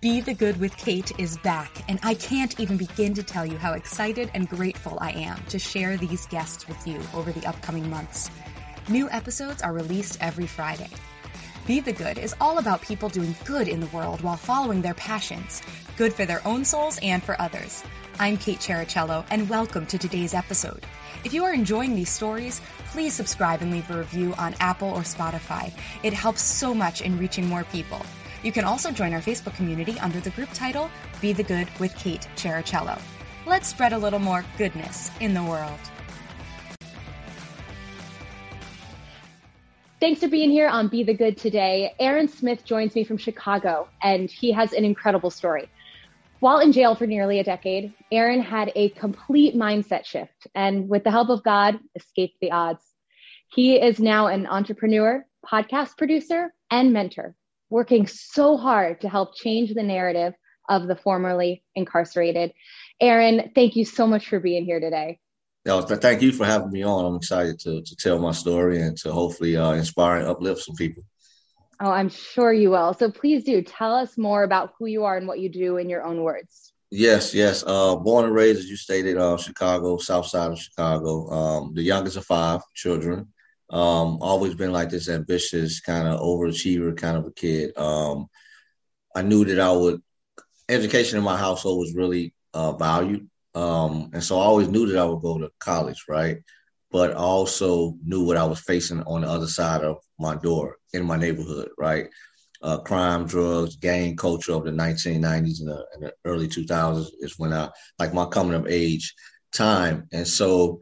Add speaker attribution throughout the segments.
Speaker 1: Be the Good with Kate is back, and I can't even begin to tell you how excited and grateful I am to share these guests with you over the upcoming months. New episodes are released every Friday. Be the Good is all about people doing good in the world while following their passions, good for their own souls and for others. I'm Kate Chericello, and welcome to today's episode. If you are enjoying these stories, please subscribe and leave a review on Apple or Spotify. It helps so much in reaching more people. You can also join our Facebook community under the group title Be the Good with Kate Chericello. Let's spread a little more goodness in the world.
Speaker 2: Thanks for being here on Be the Good today. Aaron Smith joins me from Chicago, and he has an incredible story. While in jail for nearly a decade, Aaron had a complete mindset shift and, with the help of God, escaped the odds. He is now an entrepreneur, podcast producer, and mentor, working so hard to help change the narrative of the formerly incarcerated. Aaron, thank you so much for being here today.
Speaker 3: Yeah, thank you for having me on. I'm excited to, to tell my story and to hopefully uh, inspire and uplift some people.
Speaker 2: Oh, I'm sure you will. So please do tell us more about who you are and what you do in your own words.
Speaker 3: Yes, yes. Uh, born and raised, as you stated, uh, Chicago, South Side of Chicago. Um, the youngest of five children. Um, always been like this ambitious kind of overachiever kind of a kid. Um, I knew that I would. Education in my household was really uh, valued, um, and so I always knew that I would go to college, right? But I also knew what I was facing on the other side of my door in my neighborhood, right? Uh, crime, drugs, gang culture of the 1990s and the, and the, early 2000s is when I like my coming of age time, and so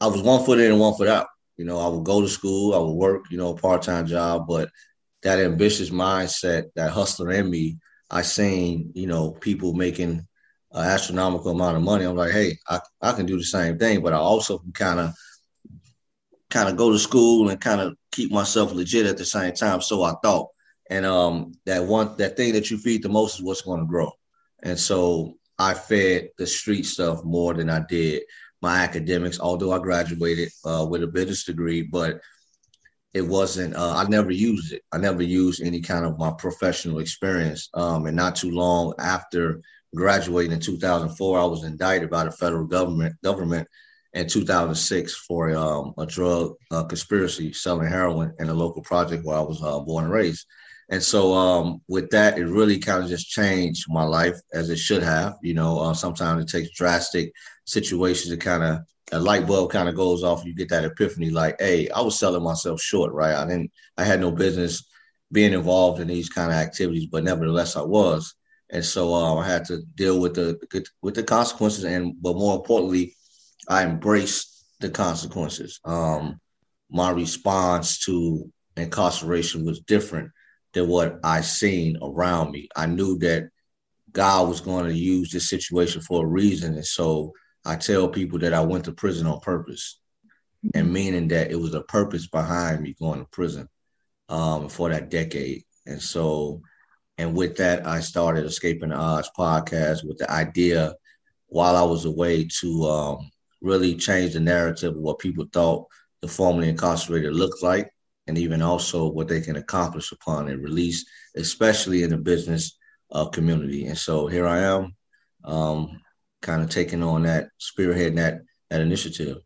Speaker 3: I was one foot in and one foot out. You know, I would go to school, I would work, you know, a part time job, but that ambitious mindset, that hustler in me, I seen, you know, people making an astronomical amount of money. I'm like, hey, I, I can do the same thing, but I also can kind of kind of go to school and kind of keep myself legit at the same time. So I thought. And um, that one that thing that you feed the most is what's going to grow. And so I fed the street stuff more than I did my academics, although I graduated uh, with a business degree, but it wasn't, uh, I never used it. I never used any kind of my professional experience. Um, and not too long after graduating in 2004, I was indicted by the federal government government in 2006 for um, a drug uh, conspiracy selling heroin in a local project where I was uh, born and raised. And so um, with that, it really kind of just changed my life as it should have. You know, uh, sometimes it takes drastic situations to kind of a light bulb kind of goes off. and You get that epiphany, like, hey, I was selling myself short, right? I didn't, I had no business being involved in these kind of activities, but nevertheless, I was. And so uh, I had to deal with the with the consequences, and but more importantly, I embraced the consequences. Um, my response to incarceration was different than what I seen around me. I knew that God was going to use this situation for a reason, and so I tell people that I went to prison on purpose, and mm-hmm. meaning that it was a purpose behind me going to prison um, for that decade. And so, and with that, I started Escaping the Odds podcast with the idea while I was away to um, really change the narrative of what people thought the formerly incarcerated looked like, and even also what they can accomplish upon a release, especially in the business uh, community. And so here I am, um, kind of taking on that, spearheading that that initiative.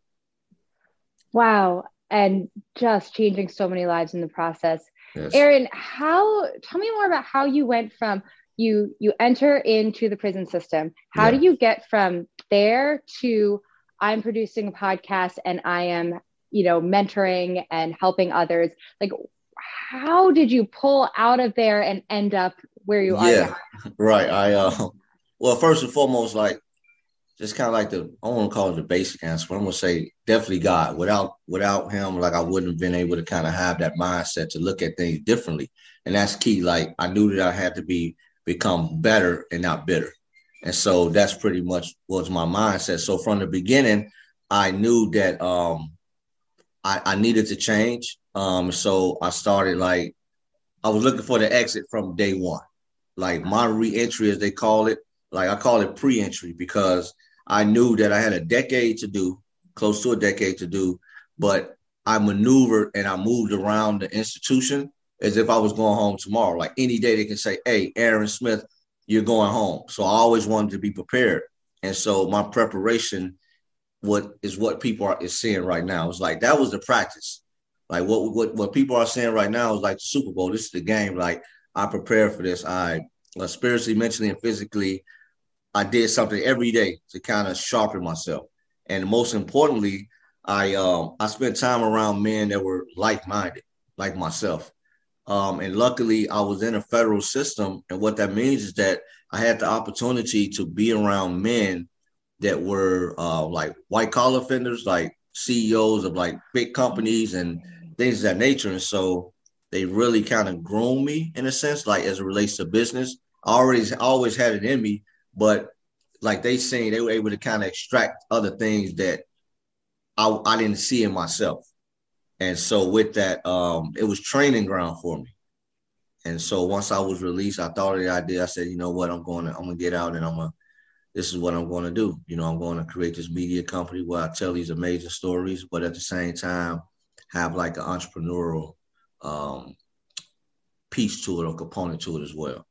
Speaker 2: Wow, and just changing so many lives in the process. Yes. Aaron, how? Tell me more about how you went from you you enter into the prison system. How yeah. do you get from there to I'm producing a podcast and I am, you know, mentoring and helping others. Like, how did you pull out of there and end up where you are?
Speaker 3: Yeah, right. I, uh, well, first and foremost, like, just kind of like the I want to call it the basic answer. But I'm gonna say definitely God. Without without him, like I wouldn't have been able to kind of have that mindset to look at things differently. And that's key. Like I knew that I had to be become better and not bitter. And so that's pretty much was my mindset. So from the beginning, I knew that um, I, I, needed to change. Um, so I started like I was looking for the exit from day one, like my reentry, as they call it. Like I call it pre-entry because I knew that I had a decade to do, close to a decade to do, but I maneuvered and I moved around the institution as if I was going home tomorrow. Like any day they can say, Hey, Aaron Smith, you're going home. So I always wanted to be prepared. And so my preparation what is what people are is seeing right now. It's like that was the practice. Like what what what people are saying right now is like Super Bowl. This is the game. Like I prepared for this. I uh, spiritually, mentally, and physically, I did something every day to kind of sharpen myself. And most importantly, I um I spent time around men that were like-minded, like myself. Um, and luckily, I was in a federal system, and what that means is that I had the opportunity to be around men that were uh, like white collar offenders, like CEOs of like big companies and things of that nature. And so they really kind of groomed me in a sense, like as it relates to business. I already always had it in me, but like they seen, they were able to kind of extract other things that I, I didn't see in myself. And so with that, um, it was training ground for me. And so once I was released, I thought of the idea. I said, you know what, I'm going to I'm gonna get out and I'm gonna this is what I'm going to do. You know, I'm going to create this media company where I tell these amazing stories, but at the same time, have like an entrepreneurial um, piece to it or component to it as well.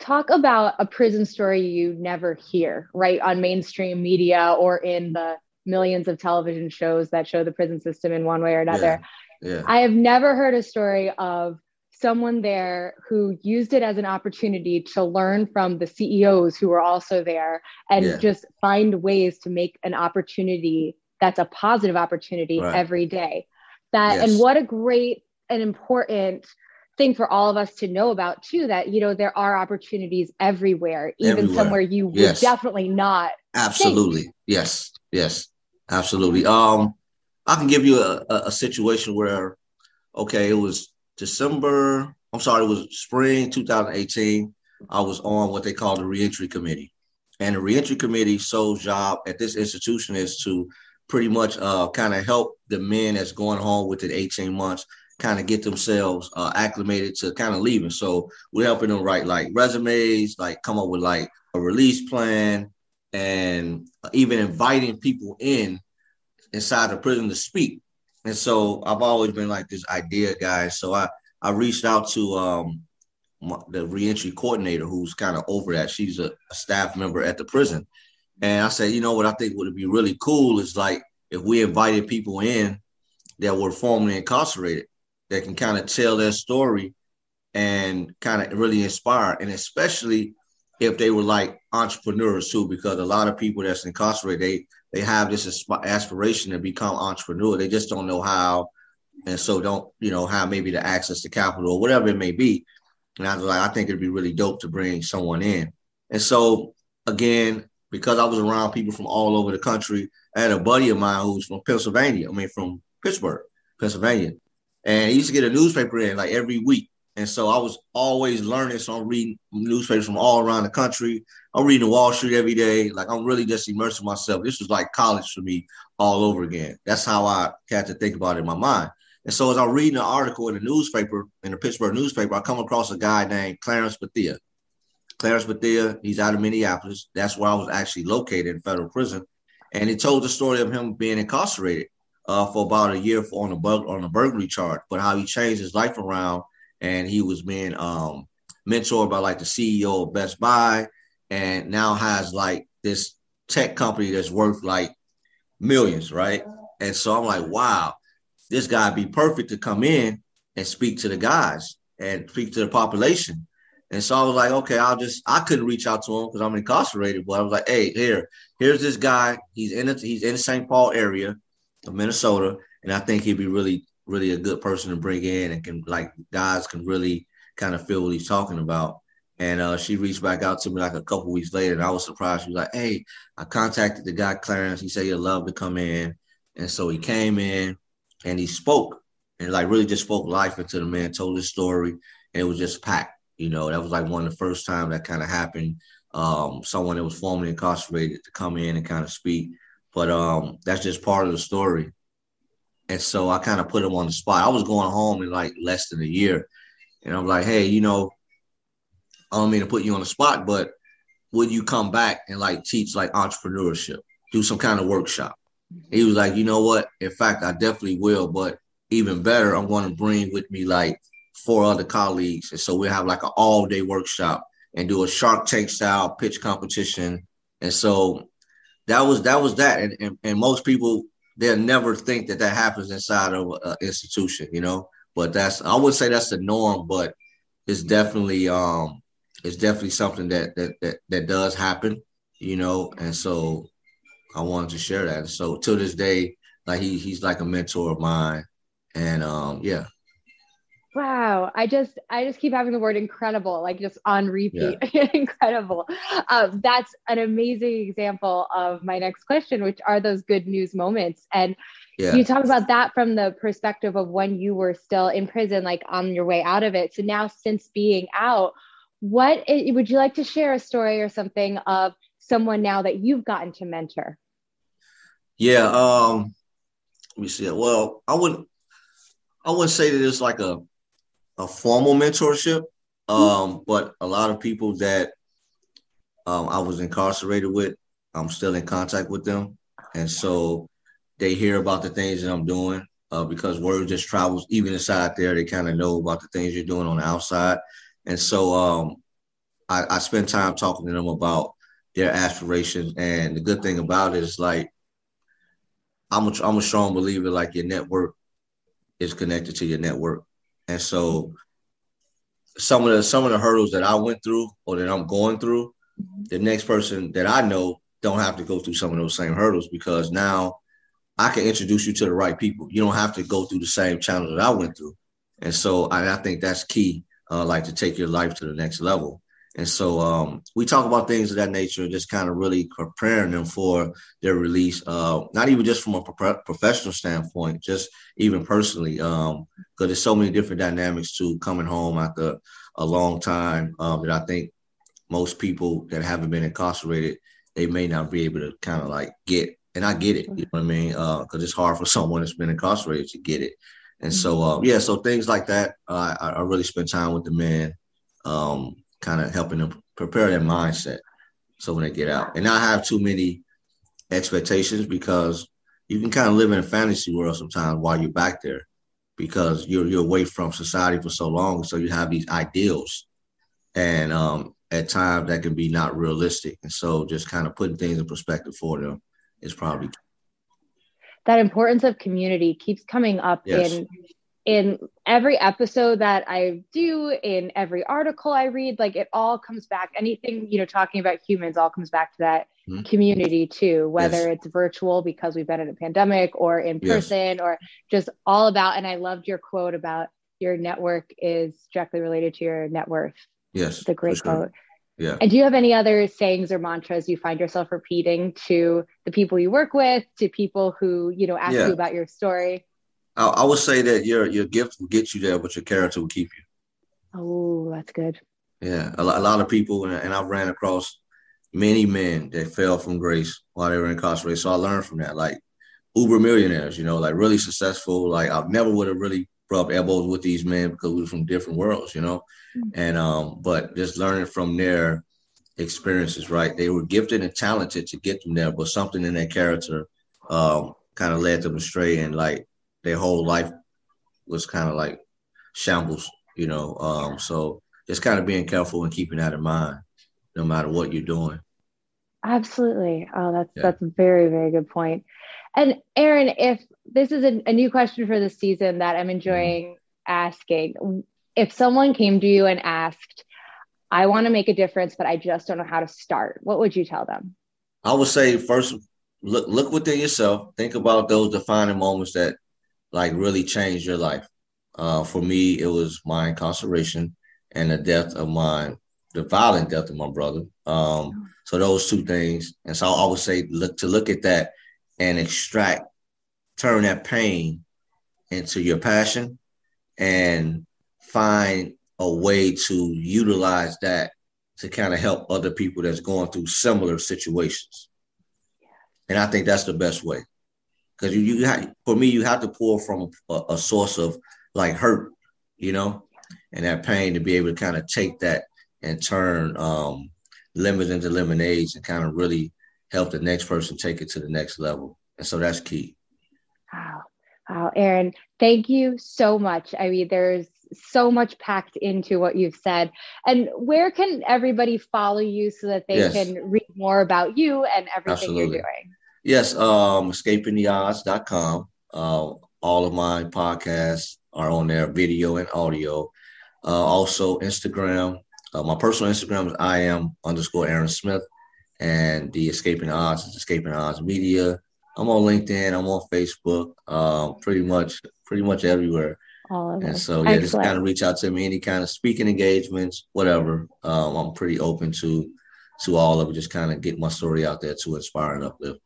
Speaker 2: Talk about a prison story you never hear, right, on mainstream media or in the millions of television shows that show the prison system in one way or another. Yeah. yeah. I have never heard a story of someone there who used it as an opportunity to learn from the CEOs who were also there and yeah. just find ways to make an opportunity that's a positive opportunity right. every day. That yes. and what a great and important thing for all of us to know about too that you know there are opportunities everywhere even everywhere. somewhere you yes. would definitely not
Speaker 3: absolutely think. yes yes absolutely um i can give you a, a, a situation where okay it was December, I'm sorry, it was spring 2018. I was on what they call the reentry committee. And the reentry committee sole job at this institution is to pretty much uh, kind of help the men that's going home within 18 months kind of get themselves uh, acclimated to kind of leaving. So we're helping them write like resumes, like come up with like a release plan, and even inviting people in inside the prison to speak. And so I've always been like this idea guy. So I I reached out to um, the reentry coordinator who's kind of over that. She's a, a, staff member at the prison. And I said, you know what I think would be really cool is like if we invited people in that were formerly incarcerated that can kind of tell their story and kind of really inspire. And especially if they were like entrepreneurs too, because a lot of people that's incarcerated, they they have this aspiration to become entrepreneur. They just don't know how, and so don't you know have maybe the access to capital or whatever it may be. And I was like, I think it'd be really dope to bring someone in. And so again, because I was around people from all over the country, I had a buddy of mine who's from Pennsylvania. I mean, from Pittsburgh, Pennsylvania, and he used to get a newspaper in like every week. And so I was always learning. So I'm reading newspapers from all around the country. I'm reading the Wall Street every day. Like I'm really just immersing myself. This was like college for me all over again. That's how I had to think about it in my mind. And so as I'm reading an article in the newspaper, in the Pittsburgh newspaper, I come across a guy named Clarence Bethea. Clarence Bethea, he's out of Minneapolis. That's where I was actually located in federal prison. And he told the story of him being incarcerated uh, for about a year for, on a bug on a burglary charge, but how he changed his life around and he was being um, mentored by like the CEO of Best Buy, and now has like this tech company that's worth like millions, right? And so I'm like, wow, this guy be perfect to come in and speak to the guys and speak to the population. And so I was like, okay, I'll just I couldn't reach out to him because I'm incarcerated, but I was like, hey, here, here's this guy. He's in it, he's in the St. Paul area of Minnesota, and I think he'd be really really a good person to bring in and can like guys can really kind of feel what he's talking about. And uh, she reached back out to me like a couple weeks later, and I was surprised. She was like, "Hey, I contacted the guy Clarence. He said he'd love to come in." And so he came in and he spoke and like really just spoke life into the man, told his story, and it was just packed. You know, that was like one of the first time that kind of happened. Um, someone that was formerly incarcerated to come in and kind of speak. But um, that's just part of the story. And so I kind of put him on the spot. I was going home in like less than a year. And I'm like, hey, you know, I don't mean to put you on the spot, but would you come back and like teach like entrepreneurship, do some kind of workshop? He was like, you know what? In fact, I definitely will, but even better, I'm going to bring with me like four other colleagues, and so we'll have like an all day workshop and do a Shark Tank style pitch competition. And so that was that was that, and and, and most people they'll never think that that happens inside of an institution, you know. But that's I would say that's the norm, but it's definitely um it's definitely something that that that, that does happen, you know. And so I wanted to share that. So to this day, like he he's like a mentor of mine, and um yeah.
Speaker 2: Wow, I just I just keep having the word incredible like just on repeat. Yeah. incredible. Um, that's an amazing example of my next question, which are those good news moments. And yeah. you talk about that from the perspective of when you were still in prison, like on your way out of it. So now, since being out, what would you like to share a story or something of someone now that you've gotten to mentor?
Speaker 3: Yeah, um, let me see. Well, I wouldn't I wouldn't say that it's like a a formal mentorship, um, mm-hmm. but a lot of people that um, I was incarcerated with, I'm still in contact with them, and so they hear about the things that I'm doing uh, because word just travels even inside there. They kind of know about the things you're doing on the outside, and so um, I, I spend time talking to them about their aspirations. And the good thing about it is like I'm a, I'm a strong believer like your network is connected to your network. And so some of the some of the hurdles that I went through or that I'm going through, the next person that I know don't have to go through some of those same hurdles because now I can introduce you to the right people. You don't have to go through the same channels that I went through. And so I, I think that's key, uh, like to take your life to the next level. And so um, we talk about things of that nature, just kind of really preparing them for their release. Uh, not even just from a pro- professional standpoint, just even personally, because um, there's so many different dynamics to coming home after a long time um, that I think most people that haven't been incarcerated they may not be able to kind of like get. And I get it, you know what I mean? Because uh, it's hard for someone that's been incarcerated to get it. And so, uh, yeah, so things like that, uh, I, I, really spend time with the men. Um, kind of helping them prepare their mindset so when they get out. And not have too many expectations because you can kind of live in a fantasy world sometimes while you're back there because you're you're away from society for so long so you have these ideals. And um, at times that can be not realistic. And so just kind of putting things in perspective for them is probably
Speaker 2: that importance of community keeps coming up yes. in in every episode that I do, in every article I read, like it all comes back. Anything, you know, talking about humans all comes back to that mm-hmm. community too, whether yes. it's virtual because we've been in a pandemic or in person yes. or just all about. And I loved your quote about your network is directly related to your net worth.
Speaker 3: Yes.
Speaker 2: The great sure. quote.
Speaker 3: Yeah.
Speaker 2: And do you have any other sayings or mantras you find yourself repeating to the people you work with, to people who, you know, ask yeah. you about your story?
Speaker 3: I, I, would say that your your gift will get you there, but your character will keep you.
Speaker 2: Oh, that's good.
Speaker 3: Yeah, a, a lot of people, and, and I've ran across many men that fell from grace while they were incarcerated. So I learned from that, like uber millionaires, you know, like really successful. Like I never would have really rubbed elbows with these men because we were from different worlds, you know. Mm-hmm. And um, but just learning from their experiences, right? They were gifted and talented to get them there, but something in their character um, kind of led them astray. And like their whole life was kind of like shambles, you know. Um, so just kind of being careful and keeping that in mind, no matter what you're doing.
Speaker 2: Absolutely. Oh, that's yeah. that's a very very good point. And Aaron, if this is a, a new question for the season that I'm enjoying mm-hmm. asking, if someone came to you and asked, "I want to make a difference, but I just don't know how to start," what would you tell them?
Speaker 3: I would say first, look look within yourself. Think about those defining moments that like really changed your life. Uh, for me, it was my incarceration and the death of my, the violent death of my brother. Um, so those two things. And so I would say look to look at that and extract, turn that pain into your passion and find a way to utilize that to kind of help other people that's going through similar situations. And I think that's the best way because you, you have, for me, you have to pull from a, a, source of like hurt, you know, and that pain to be able to kind of take that and turn um, lemons into lemonades and kind of really help the next person take it to the next level. And so that's key.
Speaker 2: Wow. Wow, Aaron, thank you so much. I mean, there's so much packed into what you've said. And where can everybody follow you so that they yes. can read more about you and everything Absolutely. you're doing?
Speaker 3: Yes, um, escapingtheodds.com. Uh, all of my podcasts are on there, video and audio. Uh, also, Instagram. Uh, my personal Instagram is I am underscore Aaron Smith, and the Escaping Odds is Escaping Odds Media. I'm on LinkedIn. I'm on Facebook. Um, pretty much, pretty much everywhere.
Speaker 2: All of
Speaker 3: and so, yeah, Excellent. just kind of reach out to me. Any kind of speaking engagements, whatever. Um, I'm pretty open to to all of it. Just kind of get my story out there to inspire and uplift.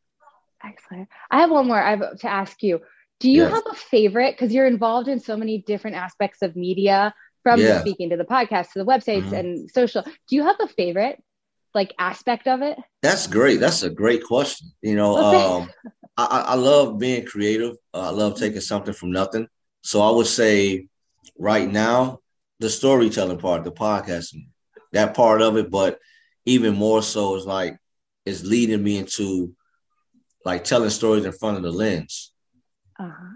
Speaker 2: Excellent. I have one more. I have to ask you. Do you yes. have a favorite? Because you're involved in so many different aspects of media, from yeah. speaking to the podcast to the websites mm-hmm. and social. Do you have a favorite like aspect of it?
Speaker 3: That's great. That's a great question. You know, um, I, I, love being creative. Uh, I love taking something from nothing. So I would say right now, the storytelling part, the podcasting, that part of it, but even more so is like is leading me into like telling stories in front of the lens, uh-huh.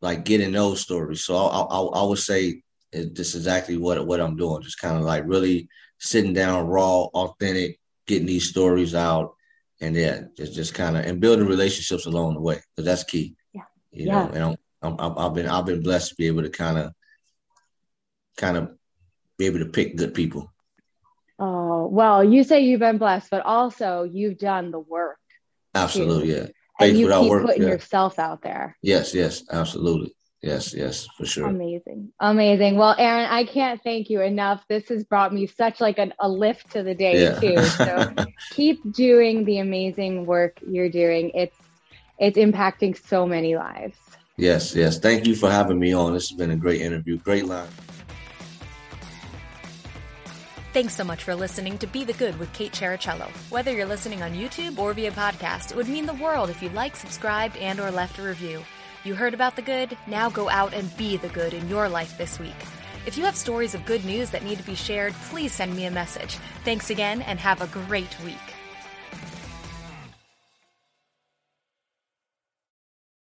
Speaker 3: like getting those stories. So I, I, I would say this is exactly what what I'm doing. Just kind of like really sitting down, raw, authentic, getting these stories out, and yeah, just just kind of and building relationships along the way because that's key.
Speaker 2: Yeah,
Speaker 3: you
Speaker 2: yeah.
Speaker 3: know, and I'm, I'm, I've been I've been blessed to be able to kind of kind of be able to pick good people.
Speaker 2: Oh well, you say you've been blessed, but also you've done the work.
Speaker 3: Absolutely, yeah.
Speaker 2: Faith and you keep work, putting yeah. yourself out there.
Speaker 3: Yes, yes, absolutely. Yes, yes, for sure.
Speaker 2: Amazing. Amazing. Well, Aaron, I can't thank you enough. This has brought me such like an, a lift to the day yeah. too. So keep doing the amazing work you're doing. It's it's impacting so many lives.
Speaker 3: Yes, yes. Thank you for having me on. This has been a great interview. Great line.
Speaker 1: Thanks so much for listening to Be the Good with Kate Chericello. Whether you're listening on YouTube or via podcast, it would mean the world if you liked, subscribed, and or left a review. You heard about the good? Now go out and be the good in your life this week. If you have stories of good news that need to be shared, please send me a message. Thanks again and have a great week.